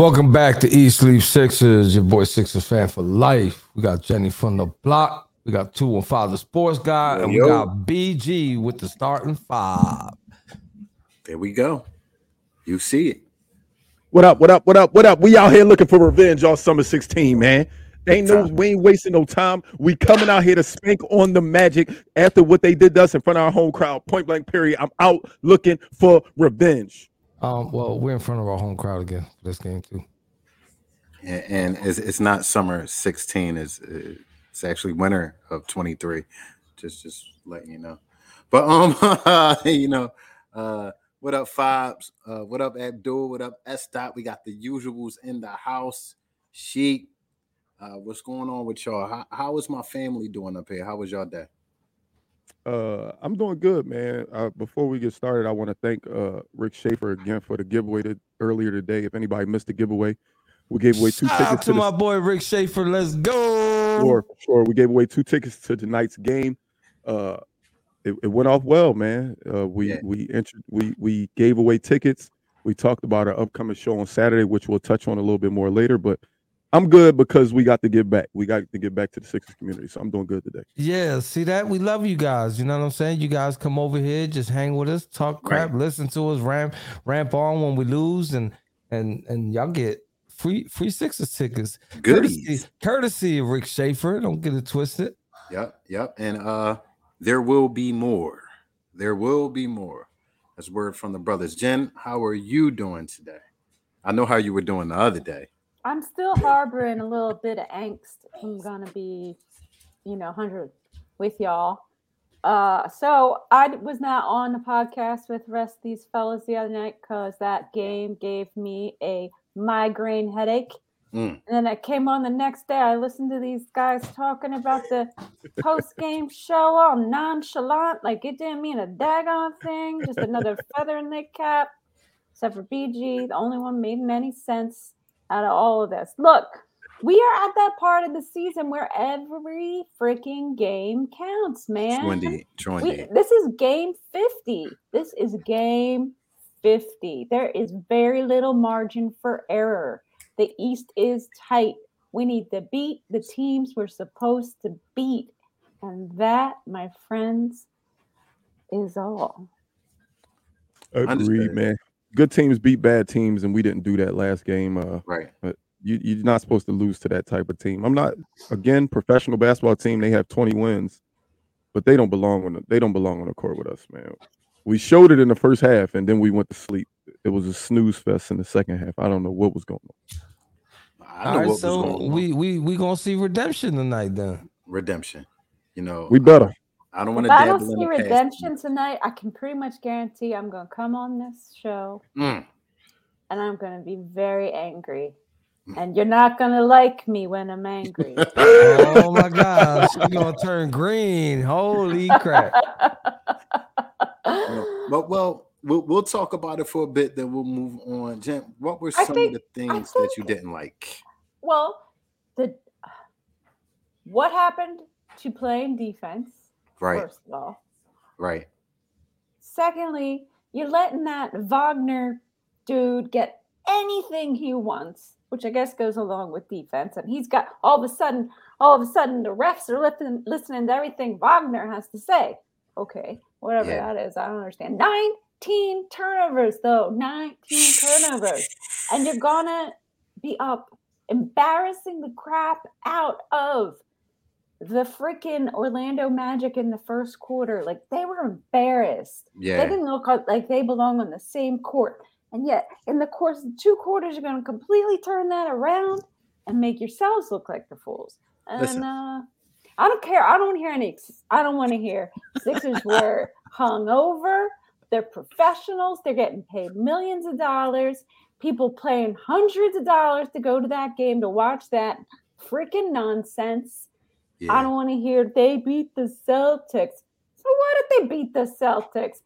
Welcome back to Eat Sleep Sixers. Your boy Sixers fan for life. We got Jenny from the block. We got two and father sports guy, and we got BG with the starting five. There we go. You see it. What up? What up? What up? What up? We out here looking for revenge all summer 16, man. Ain't no, we ain't wasting no time. We coming out here to spank on the magic after what they did to us in front of our home crowd. Point blank, period. I'm out looking for revenge. Um, well, we're in front of our home crowd again for this game too. And, and it's, it's not summer 16. It's it's actually winter of 23. Just just letting you know. But um, you know, uh, what up, Fobs? Uh, what up, Abdul? What up, S Dot? We got the usuals in the house. Sheik. Uh, what's going on with y'all? How, how is my family doing up here? How was y'all day? Uh, I'm doing good, man. Uh, before we get started, I want to thank uh, Rick Schaefer again for the giveaway that earlier today. If anybody missed the giveaway, we gave away two Shout out tickets to to my the boy Rick Schaefer. Let's go. sure, sure. We gave away two tickets to tonight's game. Uh, it, it went off well, man. Uh, we Yeah. we entered, we we gave away tickets. We talked about our upcoming show on Saturday, which we'll touch on a little bit more later. But I'm good because we got to give back. We got to give back to the Sixers community, so I'm doing good today. Yeah, see that? We love you guys. You know what I'm saying? You guys come over here, just hang with us, talk crap, listen to us, ramp ramp on when we lose, and and and y'all get free free Sixers tickets. Goodies. Courtesy, courtesy of Rick Schaefer. Don't get it twisted. Yep, yep. And uh there will be more. There will be more. That's word from the brothers. Jen, how are you doing today? I know how you were doing the other day. I'm still harboring a little bit of angst. I'm gonna be, you know, hundred with y'all. Uh, so I was not on the podcast with the rest of these fellas the other night because that game gave me a migraine headache. Mm. And then I came on the next day. I listened to these guys talking about the post game show all nonchalant, like it didn't mean a daggone thing, just another feather in their cap. Except for BG, the only one made any sense out of all of this. Look, we are at that part of the season where every freaking game counts, man. True indeed. True We, this is game 50. This is game 50. There is very little margin for error. The East is tight. We need to beat the teams we're supposed to beat. And that, my friends, is all. Agreed, man. Good teams beat bad teams, and we didn't do that last game. Uh, Right. you, you're not supposed to lose to that type of team. I'm not again professional basketball team. They have 20 wins, but they don't belong on the, they don't belong on the court with us, man. We showed it in the first half, and then we went to sleep. It was a snooze fest in the second half. I don't know what was going on. I know All right, what was so going on. we we we gonna see redemption tonight then. redemption. You know, We better. I don't want If to I don't see the past. redemption tonight, I can pretty much guarantee I'm going to come on this show Mm. and I'm going to be very angry. And you're not going to like me when I'm angry. Oh my gosh, she's gonna turn green. Holy crap. Well, but well, we'll we'll talk about it for a bit, then we'll move on. Jen, what were some think- of the things I that you didn't like? well, the what happened to playing defense, Right, first of all. right. Secondly, you're letting that Wagner dude get anything he wants, which I guess goes along with defense. And he's got all of a sudden, all of a sudden, the refs are listening, listening to everything Wagner has to say. Okay, whatever Yeah. that is, I don't understand. 19 turnovers, though. 19 turnovers. And you're gonna be up embarrassing the crap out of the freaking Orlando Magic in the first quarter. Like they were embarrassed. Yeah. They didn't look like- they belong on the same court. And yet, in the course of two quarters, you're going to completely turn that around and make yourselves look like the fools. And Listen. uh, I don't care. I don't hear any. I don't want to hear Sixers were hung over. They're professionals. They're getting paid millions of dollars. People paying hundreds of dollars to go to that game to watch that freaking nonsense. I don't want to hear they beat the Celtics. So why did they beat the Celtics?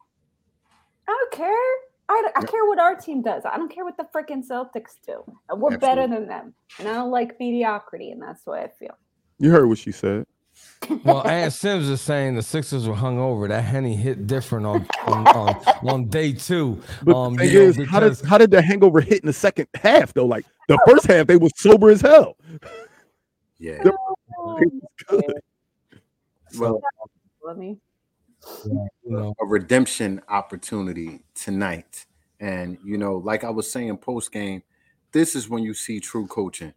I don't care. I, I care what our team does. I don't care what the freaking Celtics do. And We're better than them. And I don't like mediocrity, and that's the way I feel. You heard what she said. Well, Ann Sims is saying the Sixers were hung over. That Henny hit different on on, on, on day two. But Um, the thing you know, is, how did how did the hangover hit in the second half though? Like the first half, they were sober as hell. Yeah. It was good. Well, Let me. you know, a redemption opportunity tonight. And you know, like I was saying post game, this is when you see true coaching.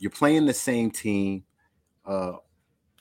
You're playing the same team. Uh,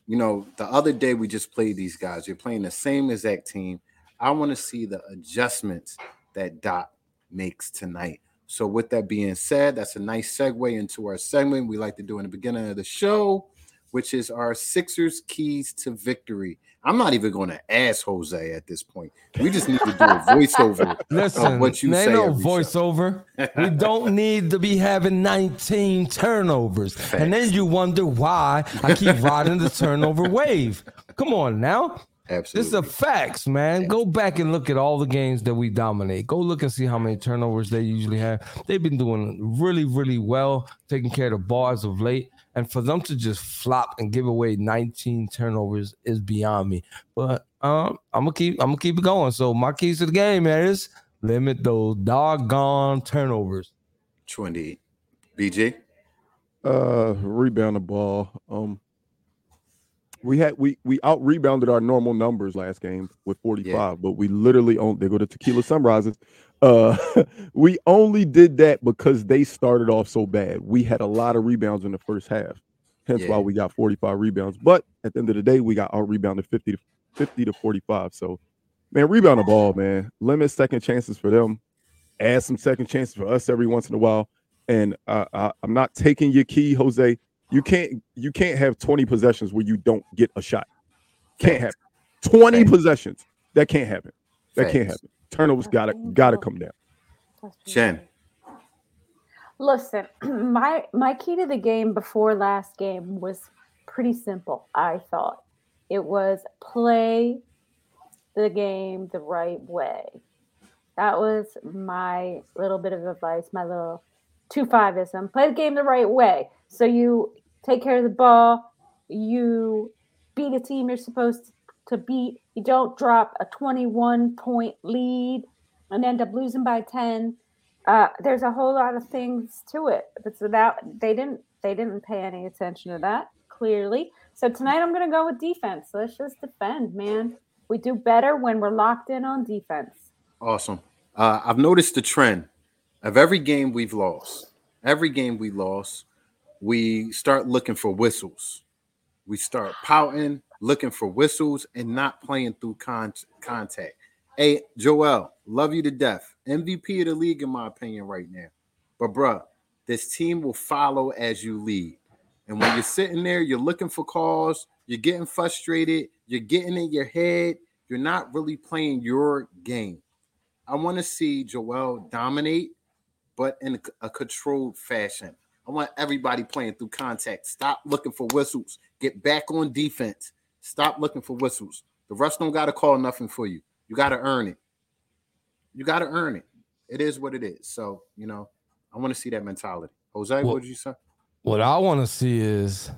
you know, the other day we just played these guys. You're playing the same exact team. I want to see the adjustments that Doc makes tonight. So, with that being said, that's a nice segue into our segment we like to do in the beginning of the show, which is our Sixers keys to victory. I'm not even going to ask Jose at this point. We just need to do a voiceover listen, what you say no voiceover. we don't need to be having 19 turnovers, and then you wonder why I keep riding the turnover wave. Come on now. This is a facts, man. Go back and look at all the games that we dominate. Go look and see how many turnovers they usually have. They've been doing really, really well, taking care of the ball as of late. And for them to just flop and give away 19 turnovers is beyond me. But um, I'm gonna keep I'm gonna keep it going. So my keys to the game man, is limit those doggone turnovers. 20. BG. Uh, rebound the ball. Um, we had we we out rebounded our normal numbers last game with 45, but we literally only they go to tequila sunrises. Uh, we only did that because they started off so bad. We had a lot of rebounds in the first half, hence Yeah. why we got 45 rebounds. But at the end of the day, we got out rebounded 50 to 50 to 45. So, man, rebound the ball, man. Limit second chances for them. Add some second chances for us every once in a while. And uh, I, I'm not taking your key, Jose. You can't you can't have 20 possessions where you don't get a shot. Can't happen. 20 Facts. possessions. That can't happen. That can't Facts. happen. Turnovers gotta gotta come down. Jen. Listen, my my key to the game before last game was pretty simple. I thought it was play the game the right way. That was my little bit of advice, my little two fiveism. Play the game the right way. So you take care of the ball, you beat a team you're supposed to beat. You don't drop a 21 point lead and end up losing by 10 uh, there's a whole lot of things to it so that they didn't they didn't pay any attention to that clearly so tonight i'm going to go with defense let's just defend man we do better when we're locked in on defense Awesome. Uh, I've noticed the trend of every game we've lost. Every game we lost, we start looking for whistles. We start pouting, looking for whistles, and not playing through con- contact. Hey, Joel, love you to death. MVP of the league, in my opinion, right now. But, bruh, this team will follow as you lead. And when you're sitting there, you're looking for calls, you're getting frustrated, you're getting in your head, you're not really playing your game. I want to see Joel dominate, but in a controlled fashion. I want everybody playing through contact. Stop looking for whistles. Get back on defense. Stop looking for whistles. The rest don't got to call nothing for you. You got to earn it. You got to earn it. It is what it is. So, you know, I want to see that mentality. Jose, Well- what did you say? What I want to see is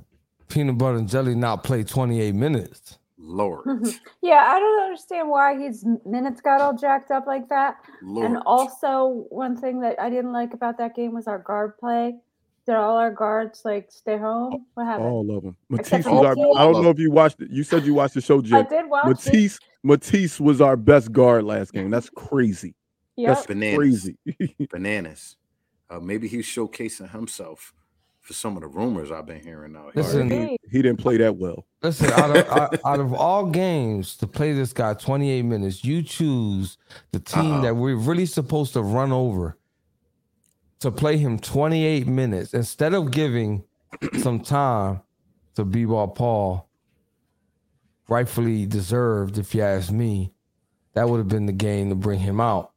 peanut butter and jelly not play 28 minutes. Lord. yeah i don't understand why his minutes got all jacked up like that Lord. and also one thing that i didn't like about that game was our guard play did all our guards like stay home what happened All of them. Except Matisse for was our, I don't know if you watched it. You said you watched the show, i did watch it. Matisse Matisse was our best guard last game. That's crazy. Yep. That's Bananas. crazy. Bananas. Uh, maybe he's showcasing himself for some of the rumors I've been hearing out here. Listen, Hey. he didn't play that well. Listen, out of, out, out of all games to play this guy 28 minutes, you choose the team Uh-oh. that we're really supposed to run over to play him 28 minutes instead of giving some time to B-Ball Paul, rightfully deserved, if you ask me. That would have been the game to bring him out,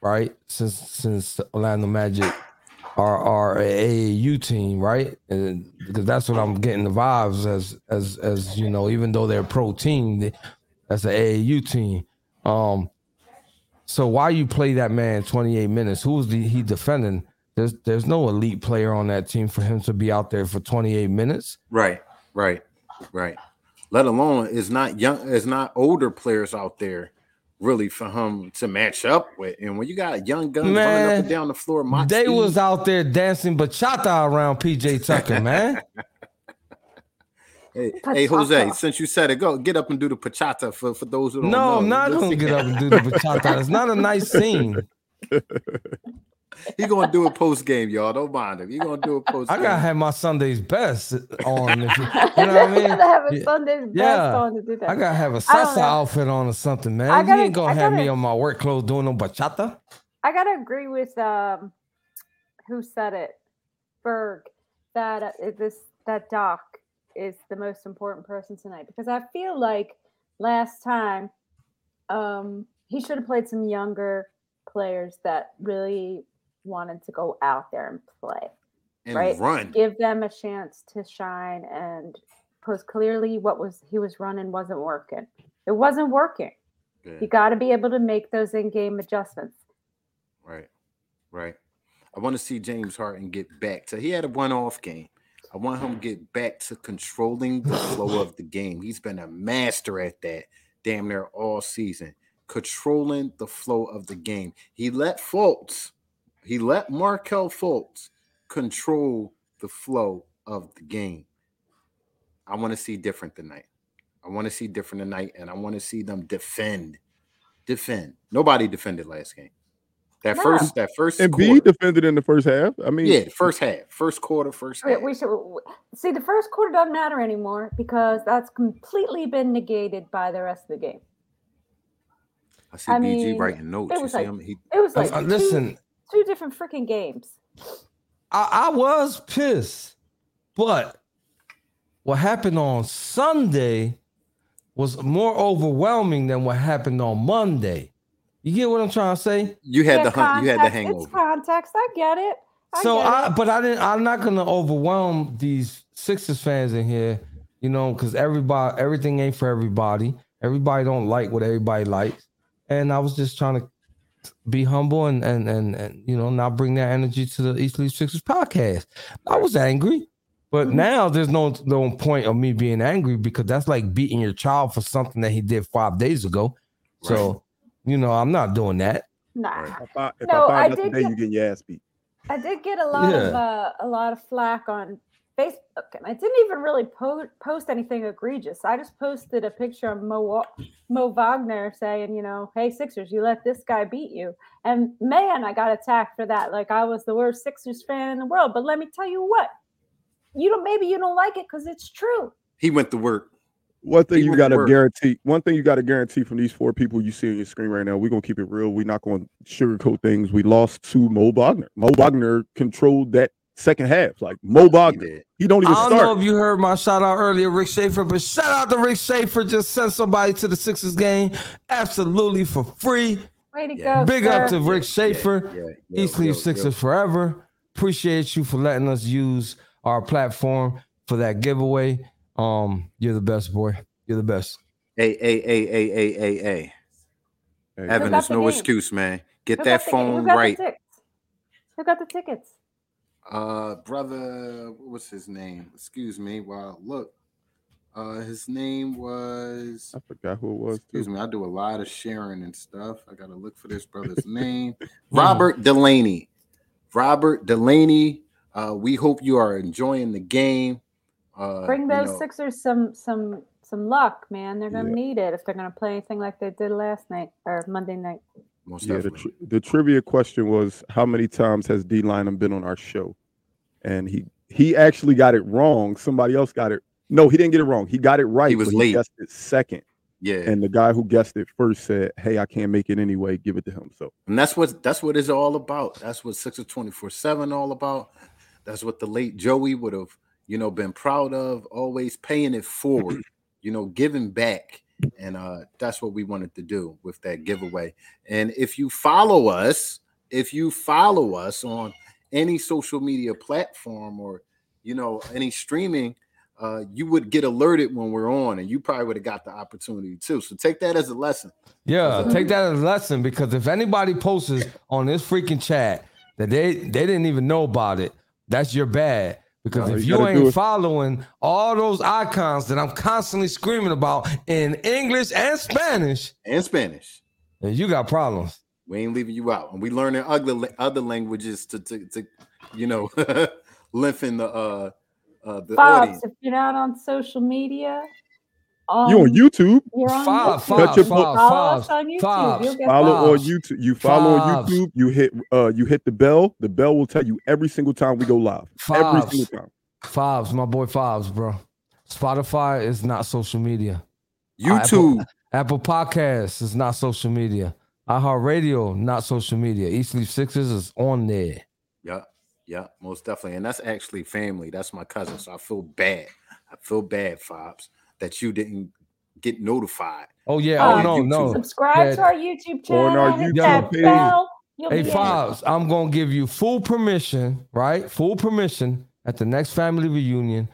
right? Since since Orlando Magic our our AAU team, right? And because that's what I'm getting the vibes as as as you know, even though they're pro team, they, that's an AAU team. Um, so why you play that man 28 minutes? Who's the he defending? There's there's no elite player on that team for him to be out there for 28 minutes. Right, right, right. let alone it's not young, it's not older players out there really for him to match up with. And when you got a young guns running up and down the floor, Mox They speed, was out there dancing bachata around PJ Tucker, man. hey, hey, Jose, since you said it, go get up and do the pachata for, for those who don't No, know. No, I'm not gonna get up and do the bachata. It's not a nice scene. He gonna do it post game, y'all. Don't mind him. He gonna do it post I gotta have my Sunday's best on. If you, you know what I You mean? gotta have a Yeah. Sunday's best Yeah. on to do that. I gotta have a don't salsa outfit on or something, man. I you gotta- ain't gonna I have me gotta- on my work clothes doing no bachata. I gotta agree with um, who said it, Berg, that uh, this that Doc is the most important person tonight because I feel like last time um, he should have played some younger players that really wanted to go out there and play, and right? run. give them a chance to shine and because clearly what was he was running wasn't working. It wasn't working. Yeah, You got to be able to make those in-game adjustments. right, right. I want to see James Harden get back to. He had a one-off game. I want him to get back to controlling the flow of the game. He's been a master at that, damn near all season, controlling the flow of the game. He let Fultz, he let Markelle Fultz control the flow of the game. I want to see different tonight. I want to see different tonight, and I want to see them defend. Defend. Nobody defended last game. That No. first, that first And B defended in the first half. I mean, Yeah, first half, first quarter, first We, half. we should w- see the first quarter doesn't matter anymore because that's completely been negated by the rest of the game. I see I BG mean, writing notes. it You was see like- him? He, It was like uh, two- listen, two, different freaking games. I, I was pissed, but what happened on Sunday was more overwhelming than what happened on Monday. You get what I'm trying to say? you had Yeah, the hunt. You had the context, hangover. It's context. I get it. I so get I, it. but I didn't. I'm not gonna overwhelm these Sixers fans in here, you know, because everybody, everything ain't for everybody. Everybody don't like what everybody likes, and I was just trying to be humble and and and, and you know not bring that energy to the Eat Sleep Sixers podcast. I was angry, but Mhm. now there's no no point of me being angry because that's like beating your child for something that he did five days ago. So, you know, I'm not doing that. Nah. If I, if No, I I did today, get- you getting your ass beat. I did get a lot of uh, a lot of flack on Facebook, and I didn't even really po- post anything egregious. I just posted a picture of Mo Mo Wagner saying, you know, "Hey Sixers, you let this guy beat you." And man, I got attacked for that. Like I was the worst Sixers fan in the world. But let me tell you what, you don't. Maybe you don't like it because it's true. He went to work. One thing He you got to to guarantee. One thing you got to guarantee from these four people you see on your screen right now. We're gonna keep it real. We're not going to sugarcoat things. We lost to Mo Wagner. Mo Wagner controlled that second half. Like Mo He Wagner, did. he don't even start. I don't know if you heard my shout out earlier, Rick Schaefer, but shout out to Rick Schaefer. Just sent somebody to the Sixers game absolutely for free. Way to Yeah. go, Big sir. up to Rick Yeah, Schaefer. yeah, yeah, Eat Sleep Sixers yo. forever. Appreciate you for letting us use our platform for that giveaway. Um, you're the best, boy. You're the best. Hey, hey, hey, hey, hey, hey, hey. Hey, Evan, got there's the no game? excuse, man. Get Who that got the- who phone got the right. tickets? Who got the tickets? Uh, brother, what's his name? Excuse me. Wow, look. Uh, his name was. I forgot who it was. Excuse Too. me. I do a lot of sharing and stuff. I gotta look for this brother's name. Robert Delaney. Robert Delaney. Uh, we hope you are enjoying the game. Uh, Bring you those know, Sixers some some some luck, man. They're gonna Yeah. need it if they're gonna play anything like they did last night or Monday night. Most Yeah, the, tri- the trivia question was how many times has D Lynam been on our show? And he he actually got it wrong. Somebody else got it. No, he didn't get it wrong. He got it right. He was late. guessed it second. yeah. And the guy who guessed it first said, Hey, I can't make it anyway. Give it to him. So And that's what that's what it's all about. That's what Sixer 24-7 all about. That's what the late Joey would have, you know, been proud of, always paying it forward, you know, giving back. And uh that's what we wanted to do with that giveaway. And if you follow us, if you follow us on any social media platform or you know any streaming, uh, you would get alerted when we're on, and you probably would have got the opportunity too. So take that as a lesson. Yeah, take that as a lesson because if anybody posts on this freaking chat that they they didn't even know about it, that's your bad Because No, if you you ain't following all those icons that I'm constantly screaming about in English and Spanish, And Spanish. then you got problems. We ain't leaving you out. And we learning other other languages to to, to you know lengthen the uh uh the Bobs, audience. if you're not on social media, um, You on YouTube? You're on Five, YouTube. five, Cut your five. Follow us on YouTube. five. You'll Follow on YouTube. You follow on YouTube. You hit uh you hit the bell. The bell will tell you every single time we go live. Every Fobs. single time. Fobs, my boy Fobs, bro. Spotify is not social media. YouTube. Apple Podcasts is not social media. iHeartRadio, not social media. Eat Sleep Sixers is on there. Yeah, yeah, most definitely. And that's actually family. That's my cousin. So I feel bad. I feel bad, Fobs, that you didn't get notified. Oh yeah. Oh no, YouTube. no. Subscribe Yeah. to our YouTube channel. our hit YouTube that page. bell. You'll Hey. Fobs, I'm gonna give you full permission, right? Full permission at the next family reunion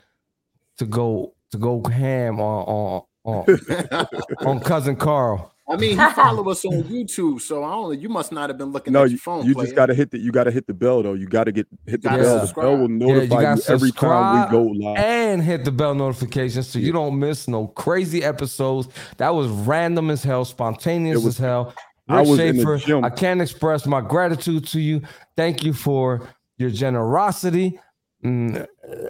to go to go ham on on on, on cousin Carl. I mean, he follow us on YouTube, so I don't know. You must not have been looking No, at your phone. you player. just gotta hit the you gotta hit the bell though. You gotta get hit the Gotta bell. The bell will Yeah, you notify you, every time we go live. and hit the bell notification so you don't miss no crazy episodes. That was random as hell, spontaneous was- as hell. I Rick was in the gym. I can't express my gratitude to you. Thank you for your generosity. Mm,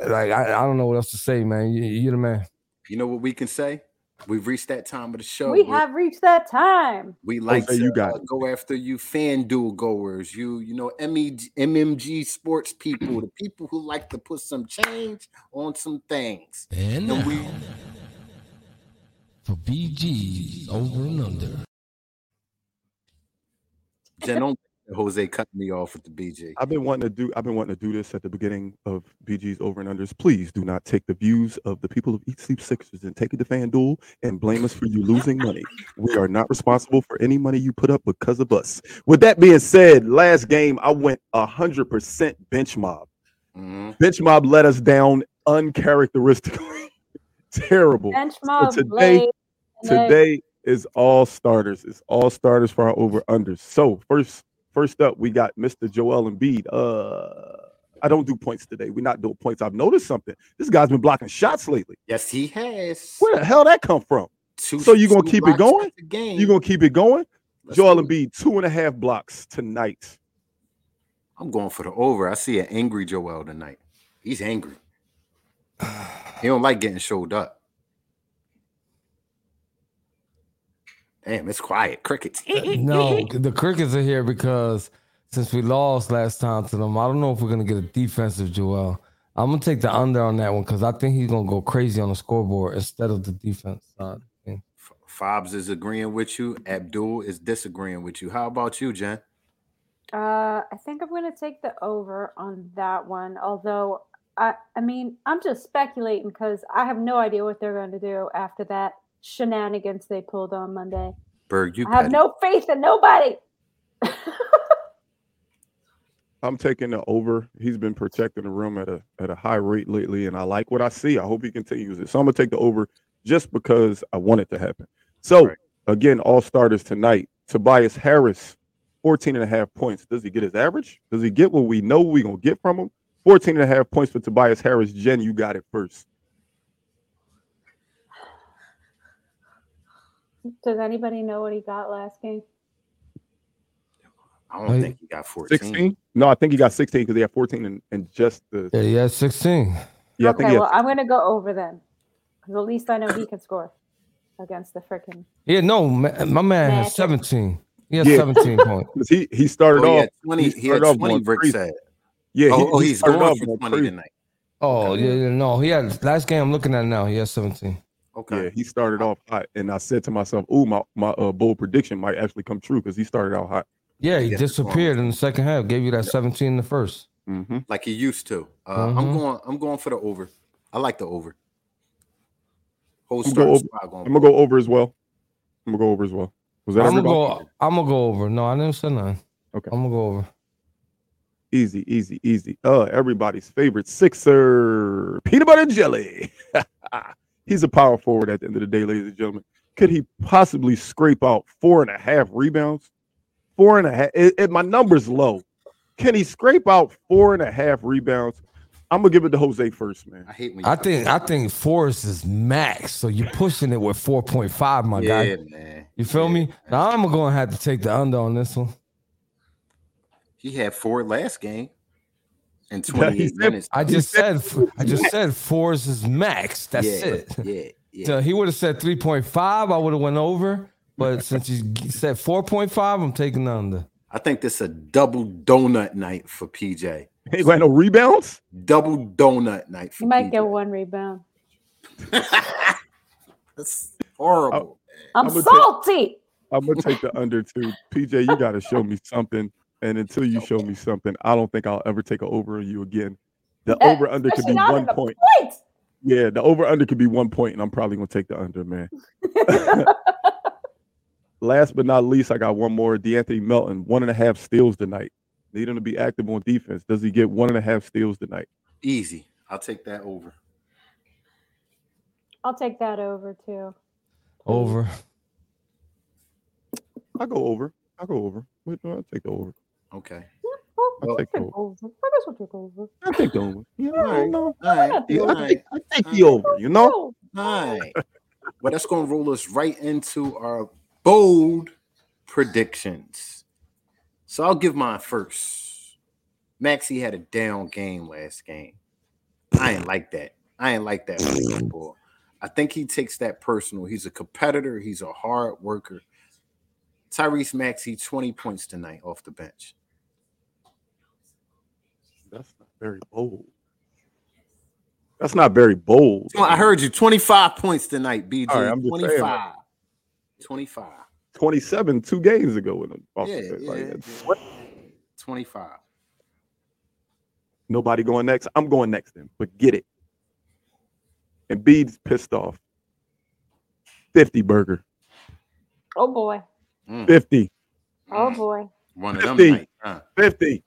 like I, I don't know what else to say, man. You, you're the man. You know what we can say? We've reached that time of the show. We where have reached that time. we like Jose, to you got uh, go after you FanDuel goers, you you know MEG, MMG sports people, the people who like to put some change on some things. And And we for BG's over and under. Jen, don't let Jose cut me off with the BG. I've been wanting to do I've been wanting to do this at the beginning of BG's over and unders. Please do not take the views of the people of Eat Sleep Sixers and take it to FanDuel and blame us for you losing money. We are not responsible for any money you put up because of us. With that being said, last game I went hundred percent bench mob. Mhm. Bench mob let us down uncharacteristically. Terrible. Bench mob today- Blade, and Today is all starters. It's all starters for our over unders. So first, first up, we got Mr. Joel Embiid. Uh, I don't do points today. We're not doing points. I've noticed something. This guy's been blocking shots lately. Yes, he has. Where the hell that come from? Two- So you're gonna keep it going? at the game. You gonna keep it going? Let's Joel. Embiid, two and a half blocks tonight. I'm going for the over. I see an angry Joel tonight. He's angry. He don't like getting showed up. Damn, it's quiet. Crickets. no, the crickets are here because since we lost last time to them, I don't know if we're gonna get a defensive Joel. I'm gonna take the under on that one because I think he's gonna go crazy on the scoreboard instead of the defense side. thing. Fobs is agreeing with you. Abdul is disagreeing with you. How about you, Jen? Uh, I think I'm going to take the over on that one. Although, I, I mean, I'm just speculating because I have no idea what they're going to do after that shenanigans they pulled on Monday. Berg, you I have no faith in nobody. I'm taking the over. He's been protecting the room at a at a high rate lately, and I like what I see. I hope he continues it. So I'm gonna take the over just because I want it to happen. So Right. again, all starters tonight. Tobias Harris, 14 and a half points. Does he get his average? Does he get what we know we're gonna get from him? 14 and a half points for Tobias Harris. Jen, you got it first. Does anybody know what he got last game? I don't Wait. think he got 14. 16? No, I think he got 16 because he had 14 and, and just the Yeah, yeah, 16. yeah, I okay, think he had well, I'm going to go over then. Because at least I know he can score against the freaking. Yeah, no, ma- my man has 17. He has Yeah. 17 points. he he started Oh, he off had 20. he He, had off 20, going Rick yeah, Oh, he, oh, he he's going for 20 tonight. Oh, Okay. yeah, yeah, no, he had last game I'm looking at now, he has 17. Okay. Yeah, he started off hot, and I said to myself, "Ooh, my my uh, bold prediction might actually come true because he started out hot." Yeah, he Yeah, disappeared in the second half, gave you that 17 in the first. hmm Like he used to. Uh, I'm Mhm. going. I'm going for the over. I like the over. Whole I'm go over- going. I'm gonna go over as well. I'm gonna go over as well. Was that I'm gonna go. I'm gonna go over. No, I didn't say nothing. Okay. I'm gonna go over. Easy, easy, easy. Uh, everybody's favorite Sixer, peanut butter and jelly. He's a power forward at the end of the day, ladies and gentlemen. Could he possibly scrape out four and a half rebounds? Four and a half. It, it- my number's low. Can he scrape out four and a half rebounds, I'm gonna give it to Jose first, man. I hate when you I think I think Forrest is max, so you're pushing it with 4.5, my yeah, guy. man. You feel Yeah, me? man. Now I'm gonna have to take the under on this one. He had four last game in he 28 said- minutes. I just said I just said Forrest is max. That's yeah, it. Yeah, yeah. So he would have said 3.5, I would have went over. But since you said 4.5, I'm taking the under. I think this is a double donut night for PJ. He got no rebounds. Double donut night for You might PJ. get one rebound. That's horrible. I'm, I'm gonna take- salty. I'm gonna take the under too. PJ, you gotta show me something. And until you show me something, I don't think I'll ever take an over on you again. The Eh, over under could be one point. Point. Yeah, the over under could be one point, and I'm probably gonna take the under, man. Last but not least, I got one more. D'Anthony Melton, one and a half steals tonight. Need him to be active on defense. Does he get one and a half steals tonight? Easy. I'll take that over. I'll take that over too. Over. I'll go over. I'll go over. Wait, no, I'll take the over. Okay. I'll I'll take take the over. over. I guess I'll take over. I'll take the over. Yeah, All right. no, All right. yeah, I'll take, I'll take the over, you know? All right. Well, that's going to roll us right into our bold predictions. So I'll give mine first. Maxey had a down game last game. I ain't like that. I ain't like that football. I think he takes that personal. He's a competitor. He's a hard worker. Tyrese Maxey, 20 points tonight off the bench. That's not very bold. That's not very bold. I heard you. 25 points tonight, BG. All right, I'm just saying, 25. 25. 27 two games ago with him. off the Yeah, bench. yeah, Like, yeah. 25. Nobody going next. I'm going next then, but get it. And Bede's pissed off. 50 burger. oh boy. Mm, 50. Oh boy. One of them 50. nights, huh? 50.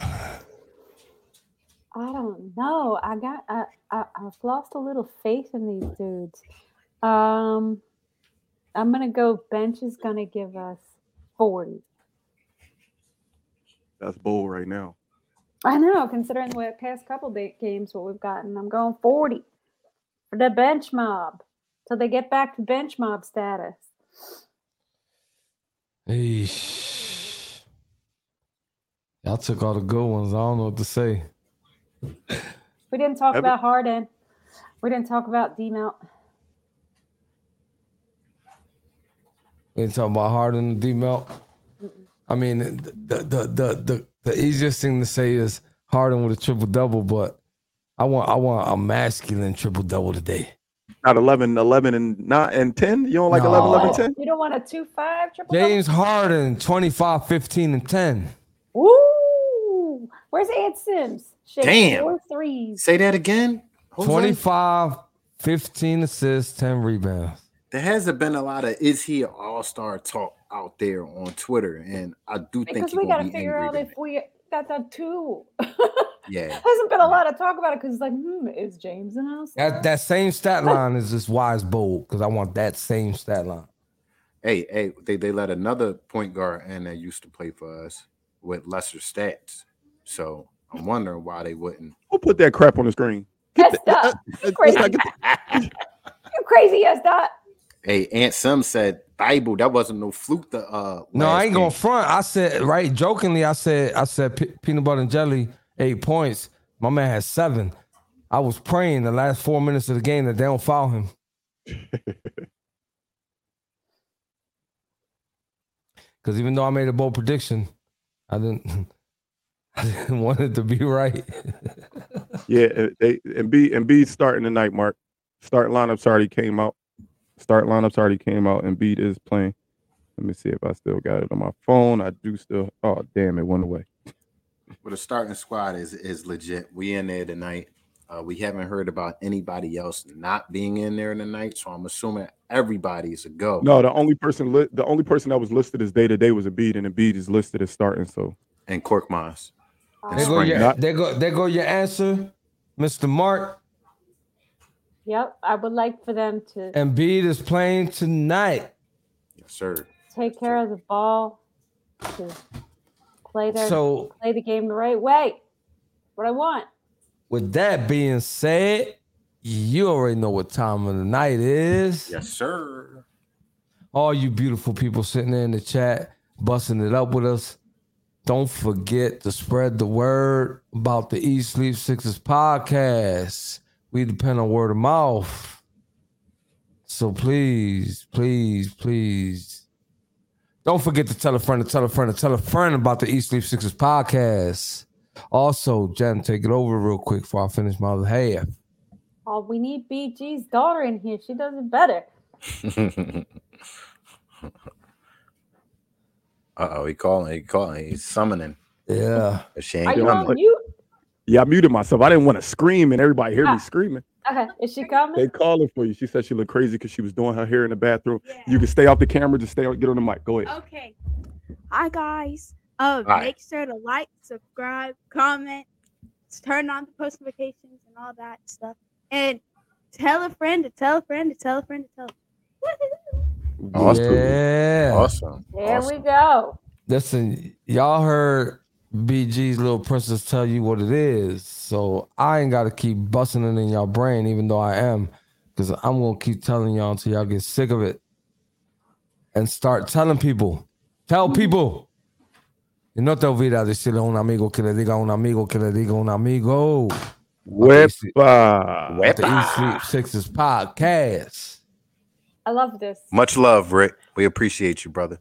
I don't know. I got I, I I've lost a little faith in these dudes. Um I'm gonna go bench is gonna give us 40. That's bold right now. I know, considering the past couple big games what we've gotten. I'm going 40 for the bench mob. Till they get back to bench mob status. Eesh. Y'all took all the good ones. I don't know what to say. We didn't talk about Harden. We didn't talk about D Mount. We didn't talk about Harden and D Melt. I mean, the, the the the the easiest thing to say is Harden with a triple double, but I want I want a masculine triple double today. Not 11, 11 and not and 10. You don't like No. 11, 11, Oh. 10? You don't want a 2 5 triple double? James Harden, 25, 15, and 10. Ooh, where's Ed Sims? Shit, Damn. Four threes. Say that again. Jose? 25, 15 assists, 10 rebounds. There hasn't been a lot of is he an all star talk out there on Twitter, and I do think Because he we got to figure out if tonight. we got that two. Yeah, Hasn't been a lot of talk about it because it's like, hmm, is James in house? That that same stat line is just wise bold because I want that same stat line. hey, hey, they they let another point guard in that used to play for us with lesser stats. So I'm wondering why they wouldn't. Who put that crap on the screen? Yes, that. Let's crazy. not get- You crazy, yes, that. Hey, Aunt Sim said Bible. That wasn't no fluke. The uh, No, I ain't gonna front. I said right jokingly. I said I said pe- peanut butter and jelly eight points. My man has seven. I was praying the last four minutes of the game that they don't foul him. Because even though I made a bold prediction, I didn't. I didn't want it to be right. Yeah, and they and B and B starting tonight, Mark. Start lineups already came out. Start lineups already came out, and Beat is playing. Let me see if I still got it on my phone. I do still. Oh damn, it went away. Well, the starting squad is is legit. We in there tonight. Uh, we haven't heard about anybody else not being in there tonight, so I'm assuming everybody's a go. No, the only person li- the only person that was listed as day to day was a beat, and the beat is listed as starting. So And Korkmaz. There go Spring your not- there go there go your answer, Mr. Mark. Yep, I would like for them to Embiid is playing tonight. Yes, sir. take care of the ball, to play their So play the game the right way. What I want. with that being said, you already know what time of the night is. Yes, sir. All you beautiful people sitting there in the chat, busting it up with us. Don't forget to spread the word about the Eat Sleep Sixers podcast. We depend on word of mouth. So please, please, please don't forget to tell a friend to tell a friend to tell a friend about the Eat Sleep Sixers podcast. Also, Jen, take it over real quick before I finish my other half. Oh, we need BG's daughter in here. She does it better. uh oh, he calling. He calling. He's summoning. Yeah. But she Are you on mute? Yeah, I muted myself. I didn't want to scream and everybody hear Ah. me screaming. Okay, is she coming? They calling for you. She said she looked crazy because she was doing her hair in the bathroom. You can stay off the camera, just stay on, get on the mic. Go ahead. Okay. Hi guys. Um, Hi. make sure to like, subscribe, comment, turn on the post notifications and all that stuff. And tell a friend to tell a friend to tell a friend to tell. Awesome. Yeah. Awesome. There awesome. we go. Listen, y'all heard BG's little princess tell you what it is. So I ain't got to keep busting it in y'all brain, even though I am, because I'm going to keep telling y'all until y'all get sick of it and start telling people. Tell people. Y no te olvides decirle a un amigo que le diga a un amigo que le diga a un amigo. Wepa. The Eat Sleep Sixers podcast. I love this. Much love, Rick. We appreciate you, brother.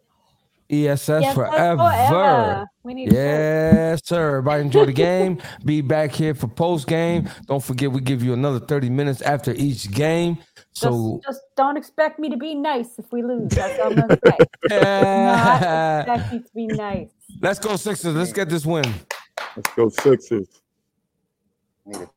ESS Yes, that's oh, forever. We need to Yes, sir. Everybody enjoy the game. Be back here for post game. Don't forget, we give you another 30 minutes after each game. So, just, just don't expect me to be nice if we lose. That's all I'm gonna say. Not expect you to be nice. let's go, Sixers. Let's get this win. Let's go Sixers. Need a